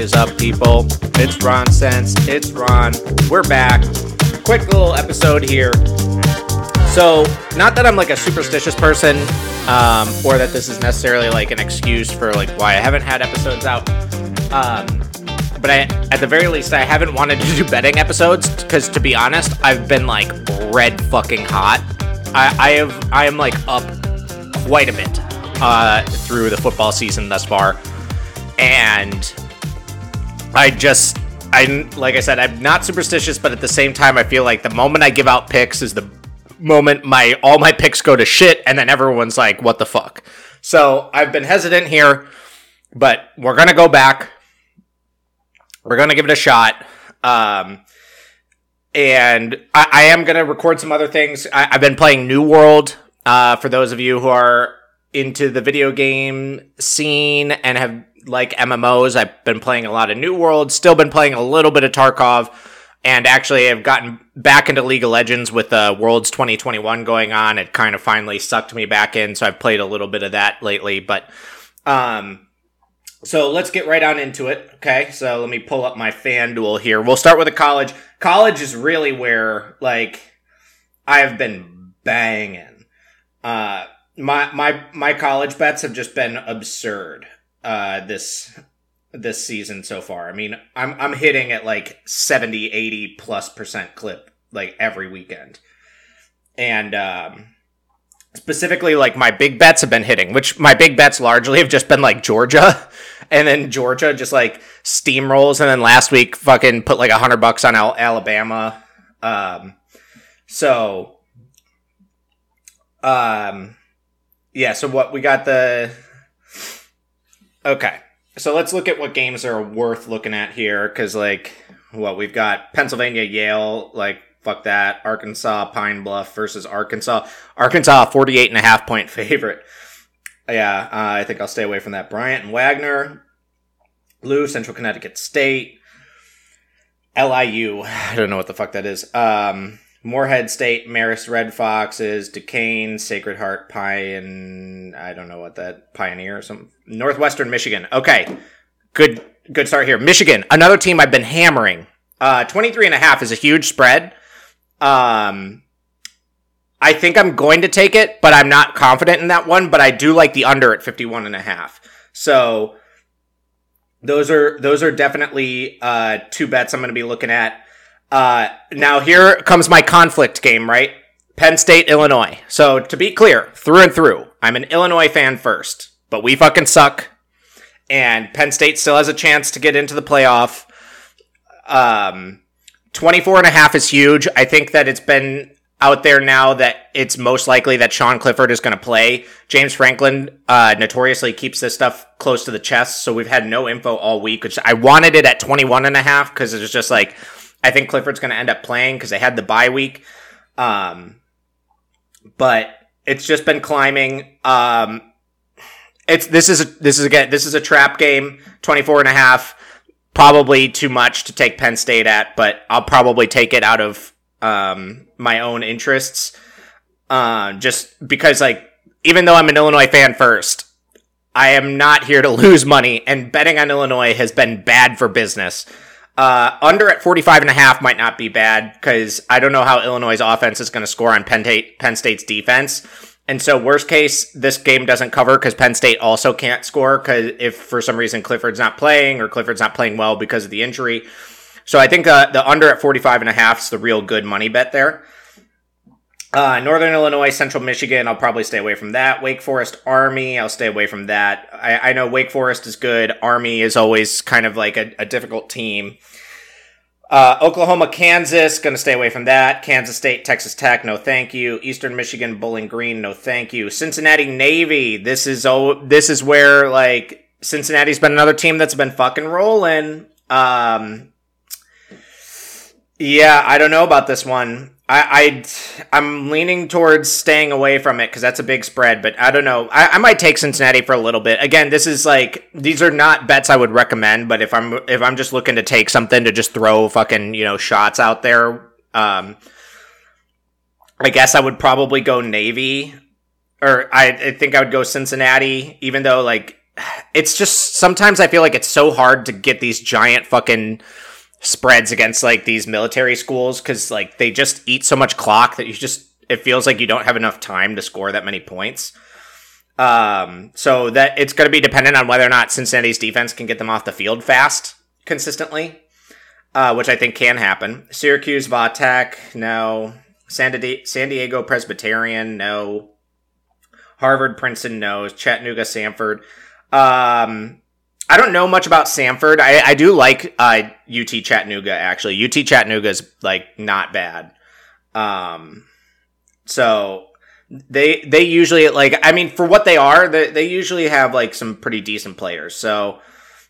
Is up, people? It's Ron Sense. It's Ron. We're back. Quick little episode here. So, not that I'm like a superstitious person, um, or that this is necessarily like an excuse for like why I haven't had episodes out. Um, but I, at the very least, I haven't wanted to do betting episodes because, to be honest, I've been like red fucking hot. I, I have, I am like up quite a bit uh, through the football season thus far, and I just, I like I said, I'm not superstitious, but at the same time, I feel like the moment I give out picks is the moment my all my picks go to shit, and then everyone's like, "What the fuck?" So I've been hesitant here, but we're gonna go back. We're gonna give it a shot. Um, and I, I am gonna record some other things. I, have been playing New World. Uh, for those of you who are into the video game scene and have like MMOs, I've been playing a lot of New World. Still been playing a little bit of Tarkov, and actually I've gotten back into League of Legends with uh, Worlds 2021 going on. It kind of finally sucked me back in, so I've played a little bit of that lately. But um, so let's get right on into it. Okay, so let me pull up my FanDuel here. We'll start with the college. College is really where like I have been banging. Uh, my my my college bets have just been absurd. Uh, this this season so far. I mean, I'm I'm hitting at like 70, 80 plus percent clip like every weekend. And um specifically like my big bets have been hitting, which my big bets largely have just been like Georgia. And then Georgia just like steamrolls. And then last week fucking put like a hundred bucks on Al- Alabama. Um, so, um, yeah. So what we got the, okay. So let's look at what games are worth looking at here. Cause like, what we've got Pennsylvania, Yale, like fuck that. Arkansas, Pine Bluff versus Arkansas. Arkansas, 48 and a half point favorite. Yeah, uh, I think I'll stay away from that. Bryant and Wagner, Lou, Central Connecticut State, LIU. I don't know what the fuck that is. Um, Morehead State, Marist Red Foxes, Duquesne, Sacred Heart Pine. I don't know what that Pioneer or something. Northwestern Michigan. Okay, good good start here. Michigan, another team I've been hammering. Uh, 23 and a half is a huge spread. Um, I think I'm going to take it, but I'm not confident in that one. But I do like the under at 51 and a half. So those are those are definitely uh, two bets I'm going to be looking at. Uh, now here comes my conflict game, right? Penn State, Illinois. So to be clear, through and through, I'm an Illinois fan first, but we fucking suck. And Penn State still has a chance to get into the playoff. Um, 24 and a half is huge. I think that it's been out there now that it's most likely that Sean Clifford is going to play. James Franklin uh, notoriously keeps this stuff close to the chest, so we've had no info all week, which I wanted it at 21 and a half because it was just like, I think Clifford's going to end up playing because they had the bye week. Um, but it's just been climbing. Um, it's, this is, a, this is again, this is a trap game, 24 and a half probably too much to take Penn State at, but I'll probably take it out of um, my own interests. Uh, just because, like, even though I'm an Illinois fan first, I am not here to lose money, and betting on Illinois has been bad for business. Uh, under at 45 and a half might not be bad because I don't know how Illinois' offense is going to score on Penn, Penn State's defense. And so, worst case, this game doesn't cover because Penn State also can't score because if for some reason Clifford's not playing or Clifford's not playing well because of the injury. So I think uh, the under at 45 and a half is the real good money bet there. Uh, Northern Illinois, Central Michigan, I'll probably stay away from that. Wake Forest, Army, I'll stay away from that. I, I know Wake Forest is good. Army is always kind of like a, a difficult team. Uh, Oklahoma, Kansas, going to stay away from that. Kansas State, Texas Tech, no thank you. Eastern Michigan, Bowling Green, no thank you. Cincinnati Navy, this is oh, this is where like Cincinnati's been another team that's been fucking rolling. Um, yeah, I don't know about this one. I, I am leaning towards staying away from it because that's a big spread. But I don't know. I, I might take Cincinnati for a little bit. Again, this is like these are not bets I would recommend. But if I'm if I'm just looking to take something to just throw fucking you know shots out there, um, I guess I would probably go Navy, or I, I think I would go Cincinnati. Even though like it's just sometimes I feel like it's so hard to get these giant fucking spreads against like these military schools because like they just eat so much clock that you just it feels like you don't have enough time to score that many points. Um, so that it's going to be dependent on whether or not Cincinnati's defense can get them off the field fast consistently, uh, which I think can happen. Syracuse, Vatech, no. San, Di- San Diego Presbyterian, no. Harvard, Princeton, no. Chattanooga, Samford. Um, I don't know much about Samford. I, I do like uh, UT Chattanooga actually. UT Chattanooga is like not bad. Um, so they they usually like I mean for what they are they they usually have like some pretty decent players. So,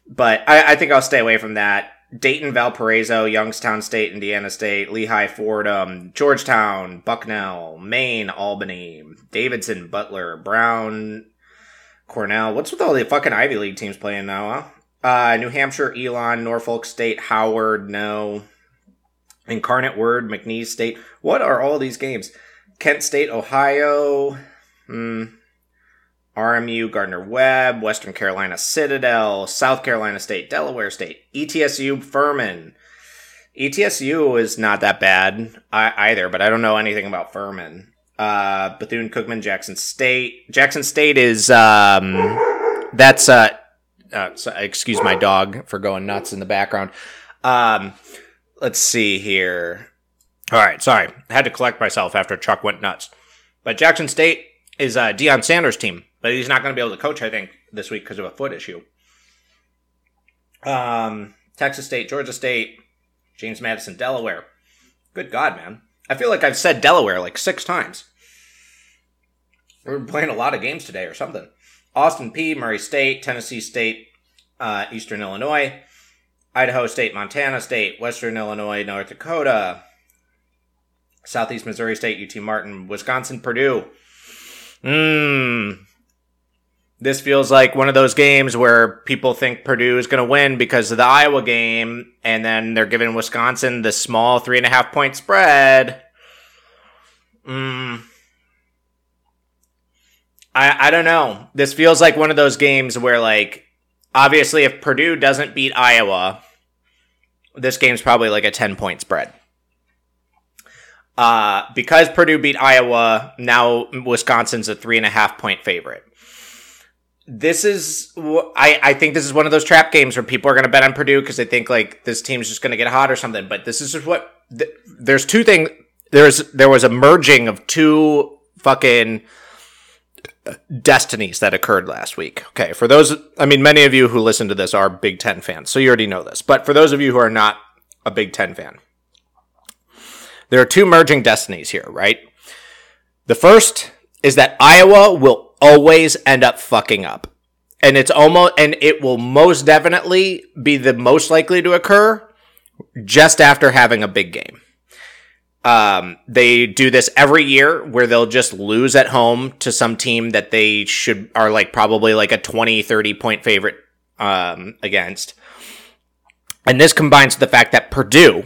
but I, I think I'll stay away from that. Dayton, Valparaiso, Youngstown State, Indiana State, Lehigh, Fordham, Georgetown, Bucknell, Maine, Albany, Davidson, Butler, Brown, Cornell. What's with all the fucking Ivy League teams playing now, huh? Uh, New Hampshire, Elon, Norfolk State, Howard, no. Incarnate Word, McNeese State. What are all these games? Kent State, Ohio. Hmm. RMU, Gardner Webb, Western Carolina Citadel, South Carolina State, Delaware State, ETSU, Furman. ETSU is not that bad either, but I don't know anything about Furman. Uh, Bethune Cookman, Jackson State. Jackson State is um, that's uh, uh so, excuse my dog for going nuts in the background. Um, let's see here. All right, sorry, I had to collect myself after Chuck went nuts. But Jackson State is uh, Deion Sanders' team but he's not going to be able to coach. I think this week because of a foot issue. Um, Texas State, Georgia State, James Madison, Delaware. Good God, man! I feel like I've said Delaware like six times. We're playing a lot of games today or something. Austin Peay, Murray State, Tennessee State, uh, Eastern Illinois, Idaho State, Montana State, Western Illinois, North Dakota, Southeast Missouri State, UT Martin, Wisconsin, Purdue. Mmm, this feels like one of those games where people think Purdue is going to win because of the Iowa game, and then they're giving Wisconsin the small three and a half point spread. Mm. I I don't know. This feels like one of those games where like obviously if Purdue doesn't beat Iowa, this game's probably like a ten point spread. Uh, because Purdue beat Iowa, now Wisconsin's a three and a half point favorite this is I, I think this is one of those trap games where people are going to bet on Purdue because they think like this team's just going to get hot or something. But this is just what th- there's two things. There's there was a merging of two fucking destinies that occurred last week. Okay, for those, I mean, many of you who listen to this are Big Ten fans, so you already know this. But for those of you who are not a Big Ten fan, there are two merging destinies here, right? The first is that Iowa will always end up fucking up. And it's almost, and it will most definitely be the most likely to occur just after having a big game. Um, they do this every year where they'll just lose at home to some team that they should are like probably like a 20, 30 point favorite, um, against. And this combines the fact that Purdue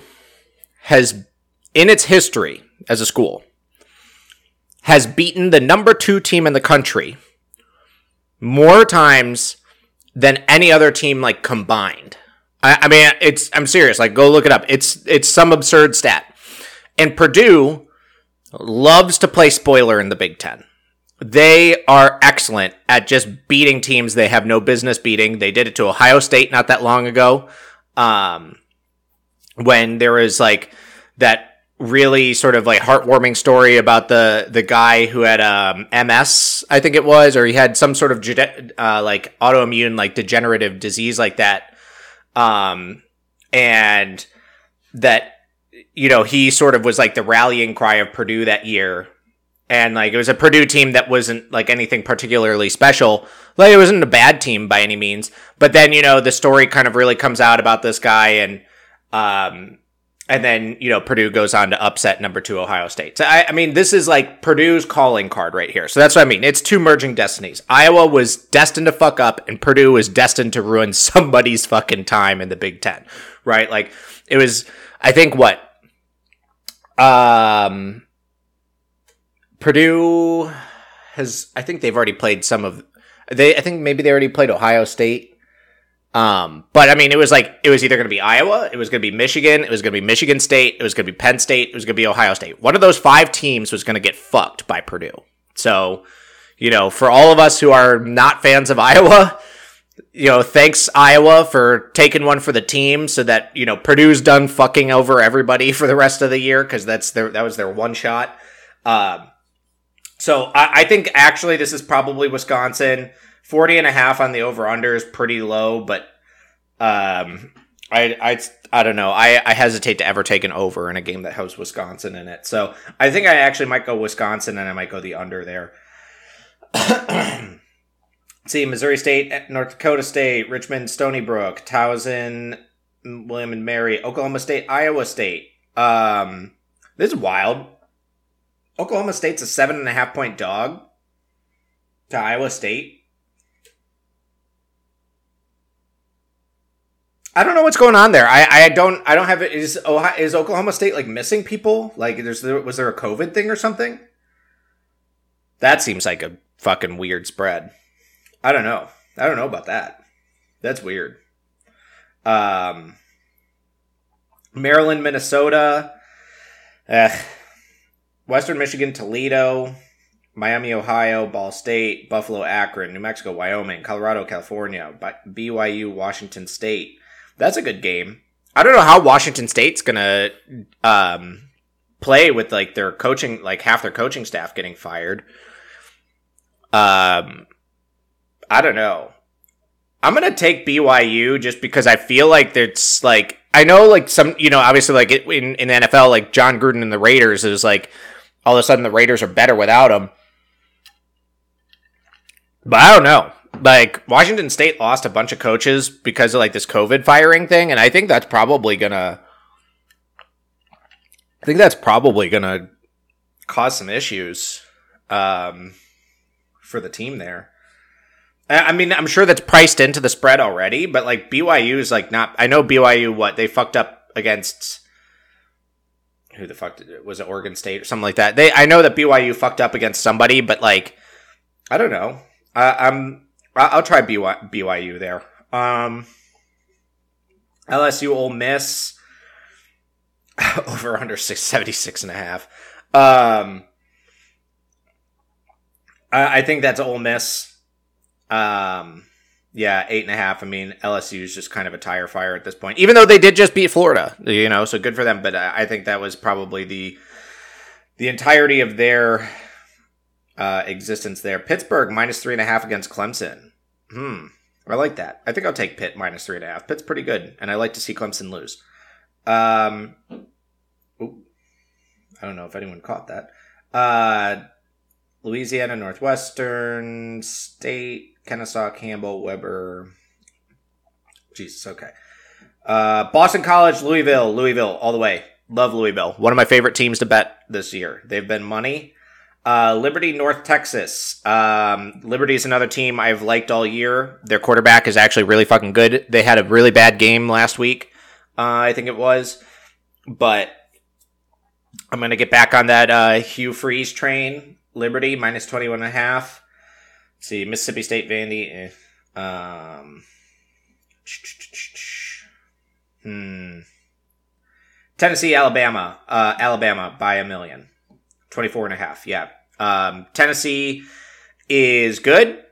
has, in its history as a school, has beaten the number two team in the country more times than any other team like combined. I, I, mean, it's I'm serious. Like, go look it up. It's it's some absurd stat. And Purdue loves to play spoiler in the Big Ten. They are excellent at just beating teams they have no business beating. They did it to Ohio State not that long ago, um, when there was like that really sort of like heartwarming story about the the guy who had um, MS, I think it was, or he had some sort of uh, like autoimmune like degenerative disease like that, um, and that you know he sort of was like the rallying cry of Purdue that year. And like it was a Purdue team that wasn't like anything particularly special. Like it wasn't a bad team by any means. But then, you know, the story kind of really comes out about this guy and um and then you know Purdue goes on to upset number two Ohio State. So I, I, mean, this is like Purdue's calling card right here. So that's what I mean. It's two merging destinies. Iowa was destined to fuck up, and Purdue was destined to ruin somebody's fucking time in the Big Ten, right? Like it was. I think what, um, Purdue has. I think they've already played some of. They. I think maybe they already played Ohio State. Um, but I mean, it was like it was either going to be Iowa, it was going to be Michigan, it was going to be Michigan State, it was going to be Penn State, it was going to be Ohio State. One of those five teams was going to get fucked by Purdue. So, you know, for all of us who are not fans of Iowa, you know, thanks Iowa for taking one for the team, so that you know Purdue's done fucking over everybody for the rest of the year because that's their that was their one shot. Um, so I, I think actually this is probably Wisconsin. 40 and a half on the over under is pretty low, but um, I, I, I don't know. I, I hesitate to ever take an over in a game that has Wisconsin in it. So I think I actually might go Wisconsin and I might go the under there. See, Missouri State, North Dakota State, Richmond, Stony Brook, Towson, William and Mary, Oklahoma State, Iowa State. Um, this is wild. Oklahoma State's a seven and a half point dog to Iowa State. I don't know what's going on there. I, I don't I don't have it. Is Ohio, is Oklahoma State like missing people? Like there's was there a COVID thing or something? That seems like a fucking weird spread. I don't know. I don't know about that. That's weird. Um, Maryland, Minnesota, eh, Western Michigan, Toledo, Miami, Ohio, Ball State, Buffalo, Akron, New Mexico, Wyoming, Colorado, California, BYU, Washington State, that's a good game. I don't know how Washington State's gonna um, play with like their coaching, like half their coaching staff getting fired. Um, I don't know. I'm gonna take BYU just because I feel like it's like I know like some you know obviously like in in the NFL like Jon Gruden and the Raiders is like all of a sudden the Raiders are better without him. But I don't know like Washington State lost a bunch of coaches because of like this COVID firing thing, and I think that's probably gonna. I think that's probably gonna cause some issues um, for the team there. I mean, I'm sure that's priced into the spread already, but like BYU is like not. I know BYU what they fucked up against. Who the fuck did it? Was it Oregon State or something like that? They I know that BYU fucked up against somebody, but like I don't know. I'm I'll try BYU there. Um, LSU Ole Miss over under 676 and a half. Um, I, I think that's Ole Miss. Um, yeah, eight and a half. I mean, LSU is just kind of a tire fire at this point, even though they did just beat Florida, you know, so good for them. But I think that was probably the the entirety of their uh, existence there. Pittsburgh minus three and a half against Clemson. Hmm. I like that. I think I'll take Pitt minus three and a half. Pitt's pretty good, and I like to see Clemson lose. Um, ooh, I don't know if anyone caught that. Uh, Louisiana Northwestern State, Kennesaw, Campbell, Weber. Jesus, okay. Uh, Boston College, Louisville, Louisville, all the way. Love Louisville. One of my favorite teams to bet this year. They've been money. Uh, Liberty, North Texas. Um, Liberty is another team I've liked all year. Their quarterback is actually really fucking good. They had a really bad game last week, uh, I think it was. But I'm going to get back on that uh, Hugh Freeze train. Liberty, minus 21 and a half. Let's see, Mississippi State, Vandy. Eh. Um, hmm. Tennessee, Alabama. Uh, Alabama by a million. 24 and a half. Yeah. Um, Tennessee is good.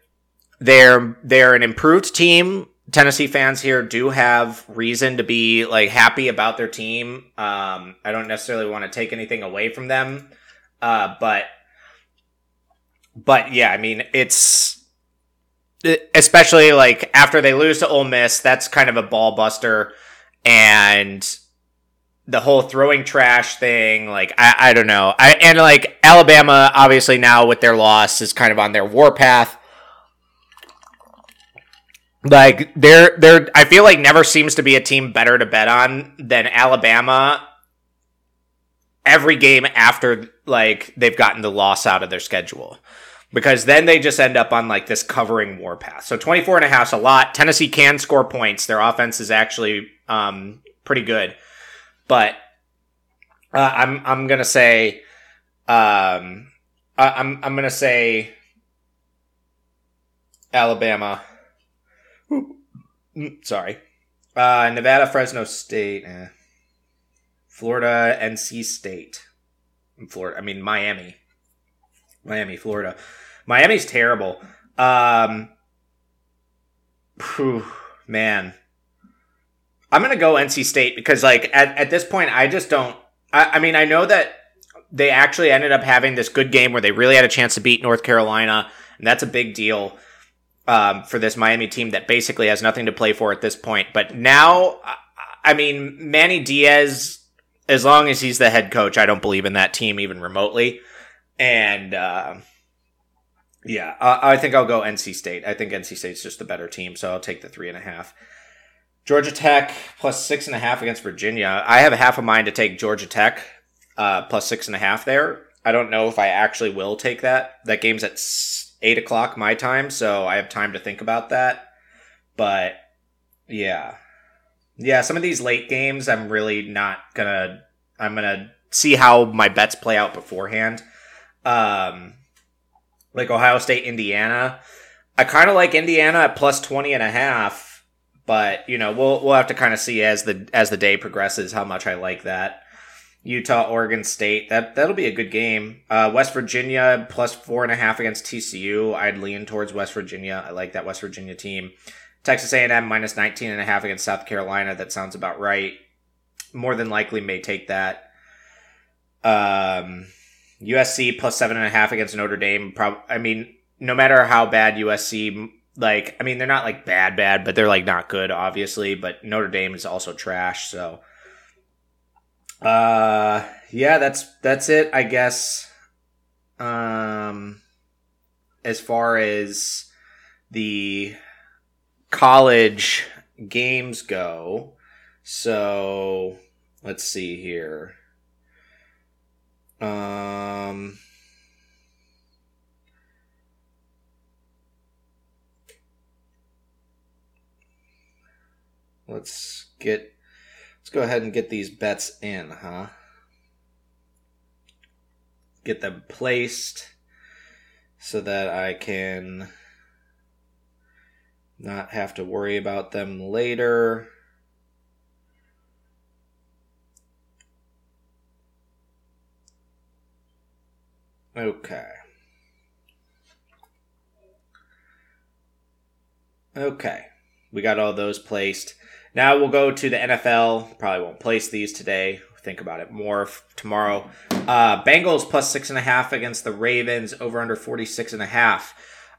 They're they're an improved team. Tennessee fans here do have reason to be like happy about their team. Um, I don't necessarily want to take anything away from them, uh, but but yeah, I mean it's especially like after they lose to Ole Miss, that's kind of a ball buster, and the whole throwing trash thing, like I, I don't know. I and like Alabama, obviously now with their loss is kind of on their warpath. Like there there I feel like never seems to be a team better to bet on than Alabama every game after like they've gotten the loss out of their schedule. Because then they just end up on like this covering warpath. So 24 and a half is a lot. Tennessee can score points. Their offense is actually um, pretty good but uh, I'm I'm gonna say um, I, I'm I'm gonna say Alabama Mm, sorry. Uh, Nevada, Fresno State, eh. Florida, NC State. Florida, I mean Miami, Miami, Florida. Miami's terrible. Um, whew, man, I'm gonna go NC State because like at, at this point I just don't. I, I mean I know that they actually ended up having this good game where they really had a chance to beat North Carolina, and that's a big deal um, for this Miami team that basically has nothing to play for at this point. But now, I mean, Manny Diaz, as long as he's the head coach, I don't believe in that team even remotely. And uh, yeah, I think I'll go NC State. I think NC State's just the better team, so I'll take the three and a half. Georgia Tech plus six and a half against Virginia. I have a half a mind to take Georgia Tech uh, plus six and a half there. I don't know if I actually will take that. That game's at eight o'clock my time, so I have time to think about that. But yeah, yeah, some of these late games, I'm really not gonna. I'm gonna see how my bets play out beforehand. Um, like Ohio State, Indiana. I kind of like Indiana at plus 20 and a half, but you know, we'll we'll have to kind of see as the as the day progresses how much I like that. Utah, Oregon State. That that'll be a good game. Uh, West Virginia plus four and a half against TCU. I'd lean towards West Virginia. I like that West Virginia team. Texas A&M minus 19 and a half against South Carolina. That sounds about right. More than likely may take that. Um, USC plus seven and a half against Notre Dame. Prob- I mean, no matter how bad USC, like, I mean, they're not like bad, bad, but they're like not good, obviously. But Notre Dame is also trash. So uh, yeah, that's that's it, I guess. Um, as far as the college games go, so let's see here. Um. Let's get Let's go ahead and get these bets in, huh? Get them placed so that I can not have to worry about them later. Okay. Okay. We got all those placed. Now we'll go to the NFL. Probably won't place these today. Think about it more tomorrow. Uh, Bengals plus six and a half against the Ravens. Over under 46 and a half.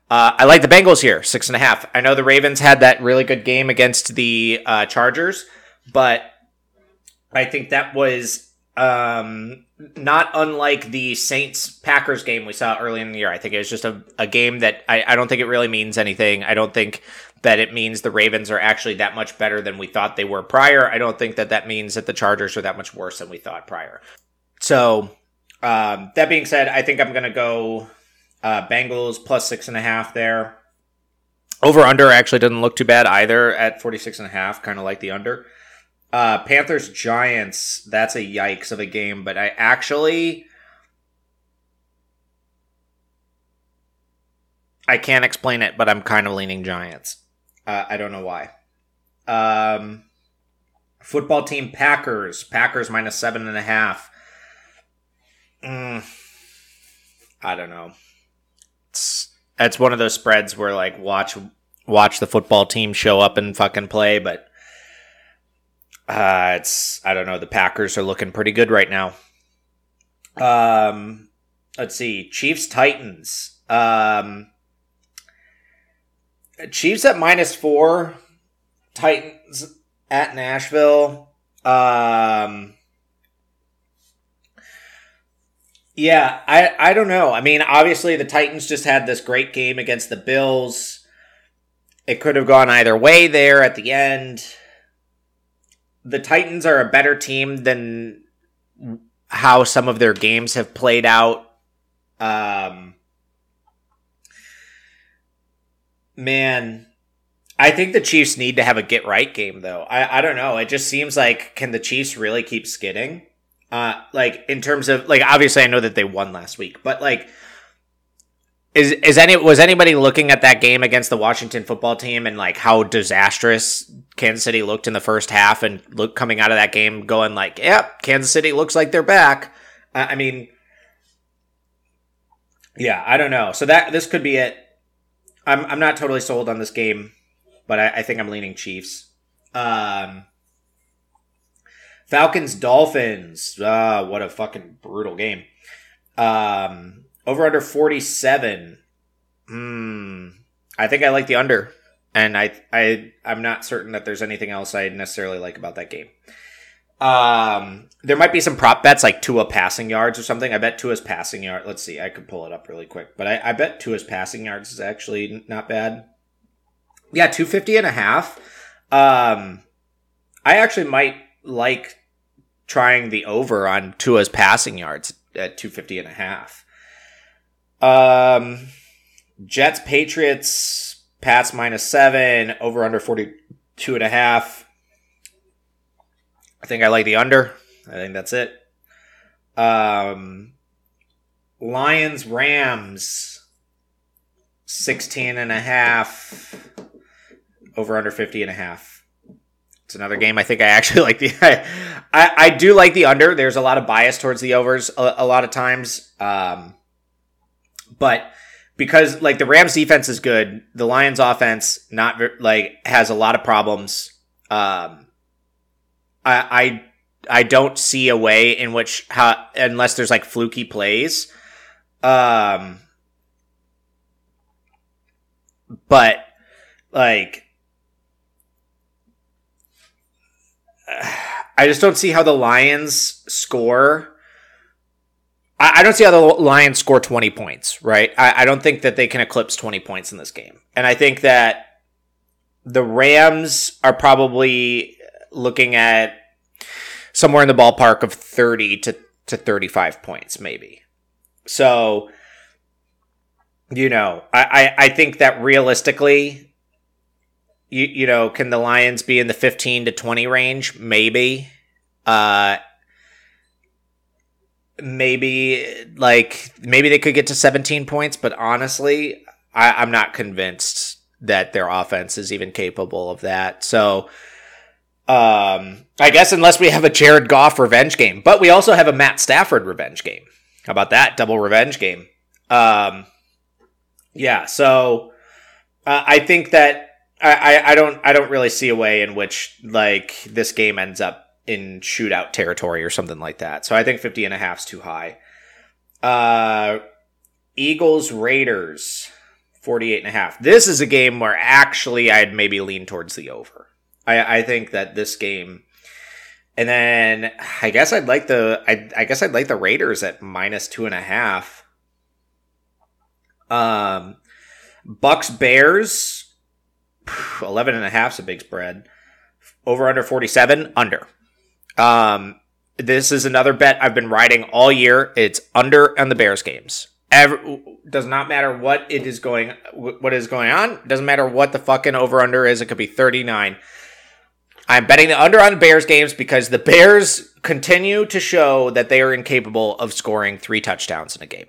Uh, I like the Bengals here, six and a half. I know the Ravens had that really good game against the uh, Chargers, but I think that was um, not unlike the Saints Packers game we saw early in the year. I think it was just a, a game that I, I don't think it really means anything. I don't think that it means the Ravens are actually that much better than we thought they were prior. I don't think that that means that the Chargers are that much worse than we thought prior. So, um, that being said, I think I'm going to go uh, Bengals plus six and a half there. Over under actually doesn't look too bad either at 46 and a half, kind of like the under. Uh, Panthers Giants, that's a yikes of a game, but I actually. I can't explain it, but I'm kind of leaning Giants. Uh, I don't know why. Um, football team Packers. Packers minus seven and a half. Mm, I don't know. It's it's one of those spreads where like watch watch the football team show up and fucking play, but uh, it's I don't know. The Packers are looking pretty good right now. Um, let's see. Chiefs Titans. Um, Chiefs at minus four, Titans at Nashville. Um, yeah, I I don't know. I mean, obviously the Titans just had this great game against the Bills. It could have gone either way there at the end. The Titans are a better team than how some of their games have played out. Um, Man, I think the Chiefs need to have a get right game though. I, I don't know. It just seems like can the Chiefs really keep skidding? Uh like in terms of like obviously I know that they won last week, but like is is any was anybody looking at that game against the Washington football team and like how disastrous Kansas City looked in the first half and look coming out of that game going like, yep, Kansas City looks like they're back. I mean, yeah, I don't know. So that this could be it. I'm I'm not totally sold on this game, but I, I think I'm leaning Chiefs. Um, Falcons Dolphins. Uh, what a fucking brutal game. Um, over under 47. Hmm. I think I like the under. And I I I'm not certain that there's anything else I necessarily like about that game. Um, there might be some prop bets like Tua passing yards or something. I bet Tua's passing yard. Let's see. I could pull it up really quick, but I, I bet Tua's passing yards is actually not bad. Yeah, 250 and a half. Um, I actually might like trying the over on Tua's passing yards at 250 and a half. Um, Jets, Patriots, Pats minus seven, over under 42 and a half. I think I like the under. I think that's it. Um, Lions, Rams, 16 and a half, over under 50 and a half. It's another game. I think I actually like the. I, I, I do like the under. There's a lot of bias towards the overs a, a lot of times. Um, but because like the Rams defense is good, the Lions offense not like has a lot of problems. Um, I I I don't see a way in which how unless there's like fluky plays. Um, but like I just don't see how the Lions score I, I don't see how the Lions score 20 points, right? I, I don't think that they can eclipse 20 points in this game. And I think that the Rams are probably looking at somewhere in the ballpark of 30 to, to 35 points, maybe. So, you know, I, I, I think that realistically, you, you know, can the Lions be in the 15 to 20 range? Maybe. Uh, maybe like maybe they could get to 17 points, but honestly, I, I'm not convinced that their offense is even capable of that. So um I guess unless we have a Jared Goff revenge game, but we also have a Matt Stafford revenge game. How about that double revenge game? Um yeah, so uh, I think that I, I don't I don't really see a way in which like this game ends up in shootout territory or something like that. So I think 50 and a half is too high. Uh, Eagles Raiders 48 and a half. This is a game where actually I'd maybe lean towards the over. I, I think that this game, and then I guess I'd like the, I, I guess I'd like the Raiders at minus two and a half. Um, Bucks Bears 11 and a half is a big spread. Over under 47, under. Um, this is another bet I've been riding all year. It's under on the Bears games. Every, does not matter what it is going what is going on. Doesn't matter what the fucking over under is. It could be 39. I'm betting the under on the Bears games because the Bears continue to show that they are incapable of scoring three touchdowns in a game.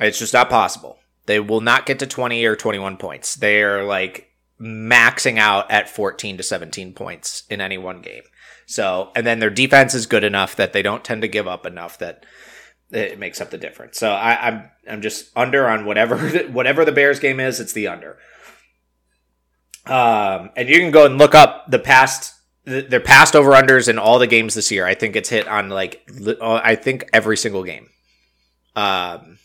It's just not possible. They will not get to 20 or 21 points. They are like maxing out at 14 to 17 points in any one game. So, and then their defense is good enough that they don't tend to give up enough that it makes up the difference. So I, I'm, I'm just under on whatever whatever the Bears game is. It's the under. Um, and you can go and look up the past their past over unders in all the games this year. I think it's hit on like I think every single game. Um,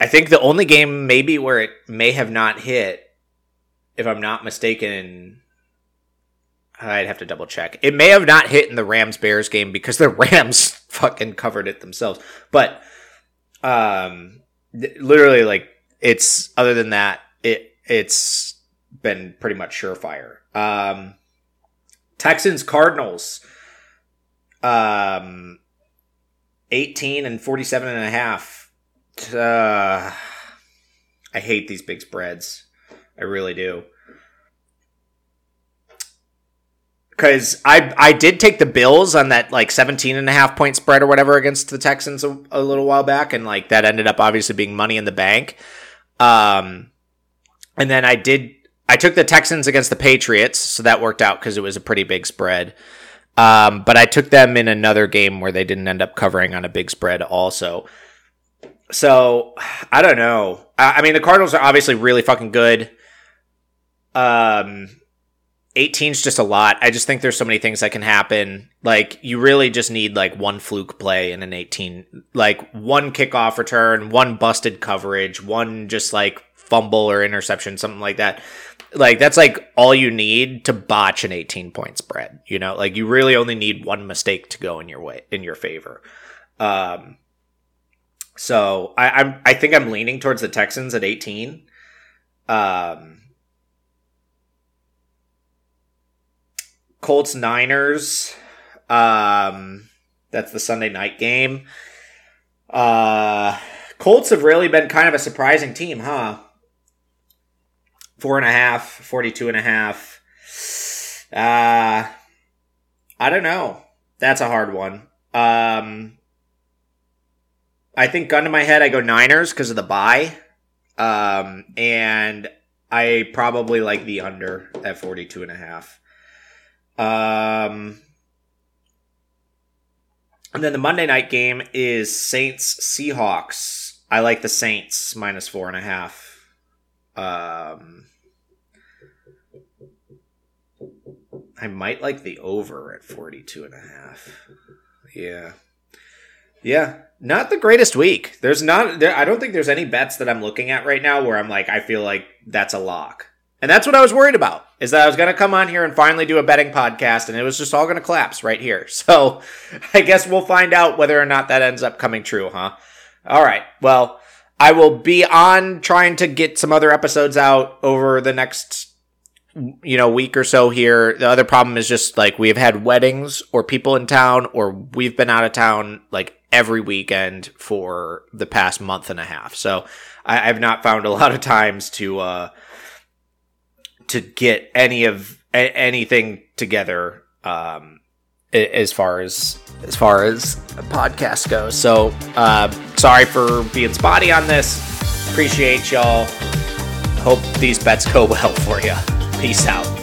I think the only game maybe where it may have not hit, if I'm not mistaken, I'd have to double check. It may have not hit in the Rams Bears game because the Rams fucking covered it themselves. But um literally like it's other than that, it it's been pretty much surefire. Um Texans Cardinals um 18 and 47 and a half. Uh, I hate these big spreads. I really do. Because I I did take the Bills on that like 17 and a half point spread or whatever against the Texans a, a little while back, and like that ended up obviously being money in the bank. Um, and then I did I took the Texans against the Patriots, so that worked out because it was a pretty big spread. Um, but I took them in another game where they didn't end up covering on a big spread also. So I don't know. I, I mean, the Cardinals are obviously really fucking good. Um, 18 is just a lot. I just think there's so many things that can happen. Like you really just need like one fluke play in an 18, like one kickoff return, one busted coverage, one just like fumble or interception, something like that. Like that's like all you need to botch an 18 point spread. You know, like you really only need one mistake to go in your way in your favor. Um, so I, I'm I think I'm leaning towards the Texans at 18. Um, Colts Niners. Um, that's the Sunday night game. Uh, Colts have really been kind of a surprising team, huh? Four and a half, 42 and a half. Uh, I don't know. That's a hard one. Um, I think gun to my head, I go Niners because of the bye. Um, and I probably like the under at 42 and a half. Um, and then the Monday night game is Saints Seahawks. I like the Saints minus four and a half. Um, I might like the over at 42 and a half. Yeah. Yeah. Not the greatest week. There's not, there, I don't think there's any bets that I'm looking at right now where I'm like, I feel like that's a lock. And that's what I was worried about is that I was going to come on here and finally do a betting podcast and it was just all going to collapse right here. So I guess we'll find out whether or not that ends up coming true, huh? All right. Well, I will be on trying to get some other episodes out over the next you know week or so here. The other problem is just like we've had weddings or people in town or we've been out of town like every weekend for the past month and a half. So I, have not found a lot of times to uh to get any of a, anything together um, as far as as far as a podcast goes. So uh, sorry for being spotty on this. Appreciate y'all. Hope these bets go well for you. Peace out.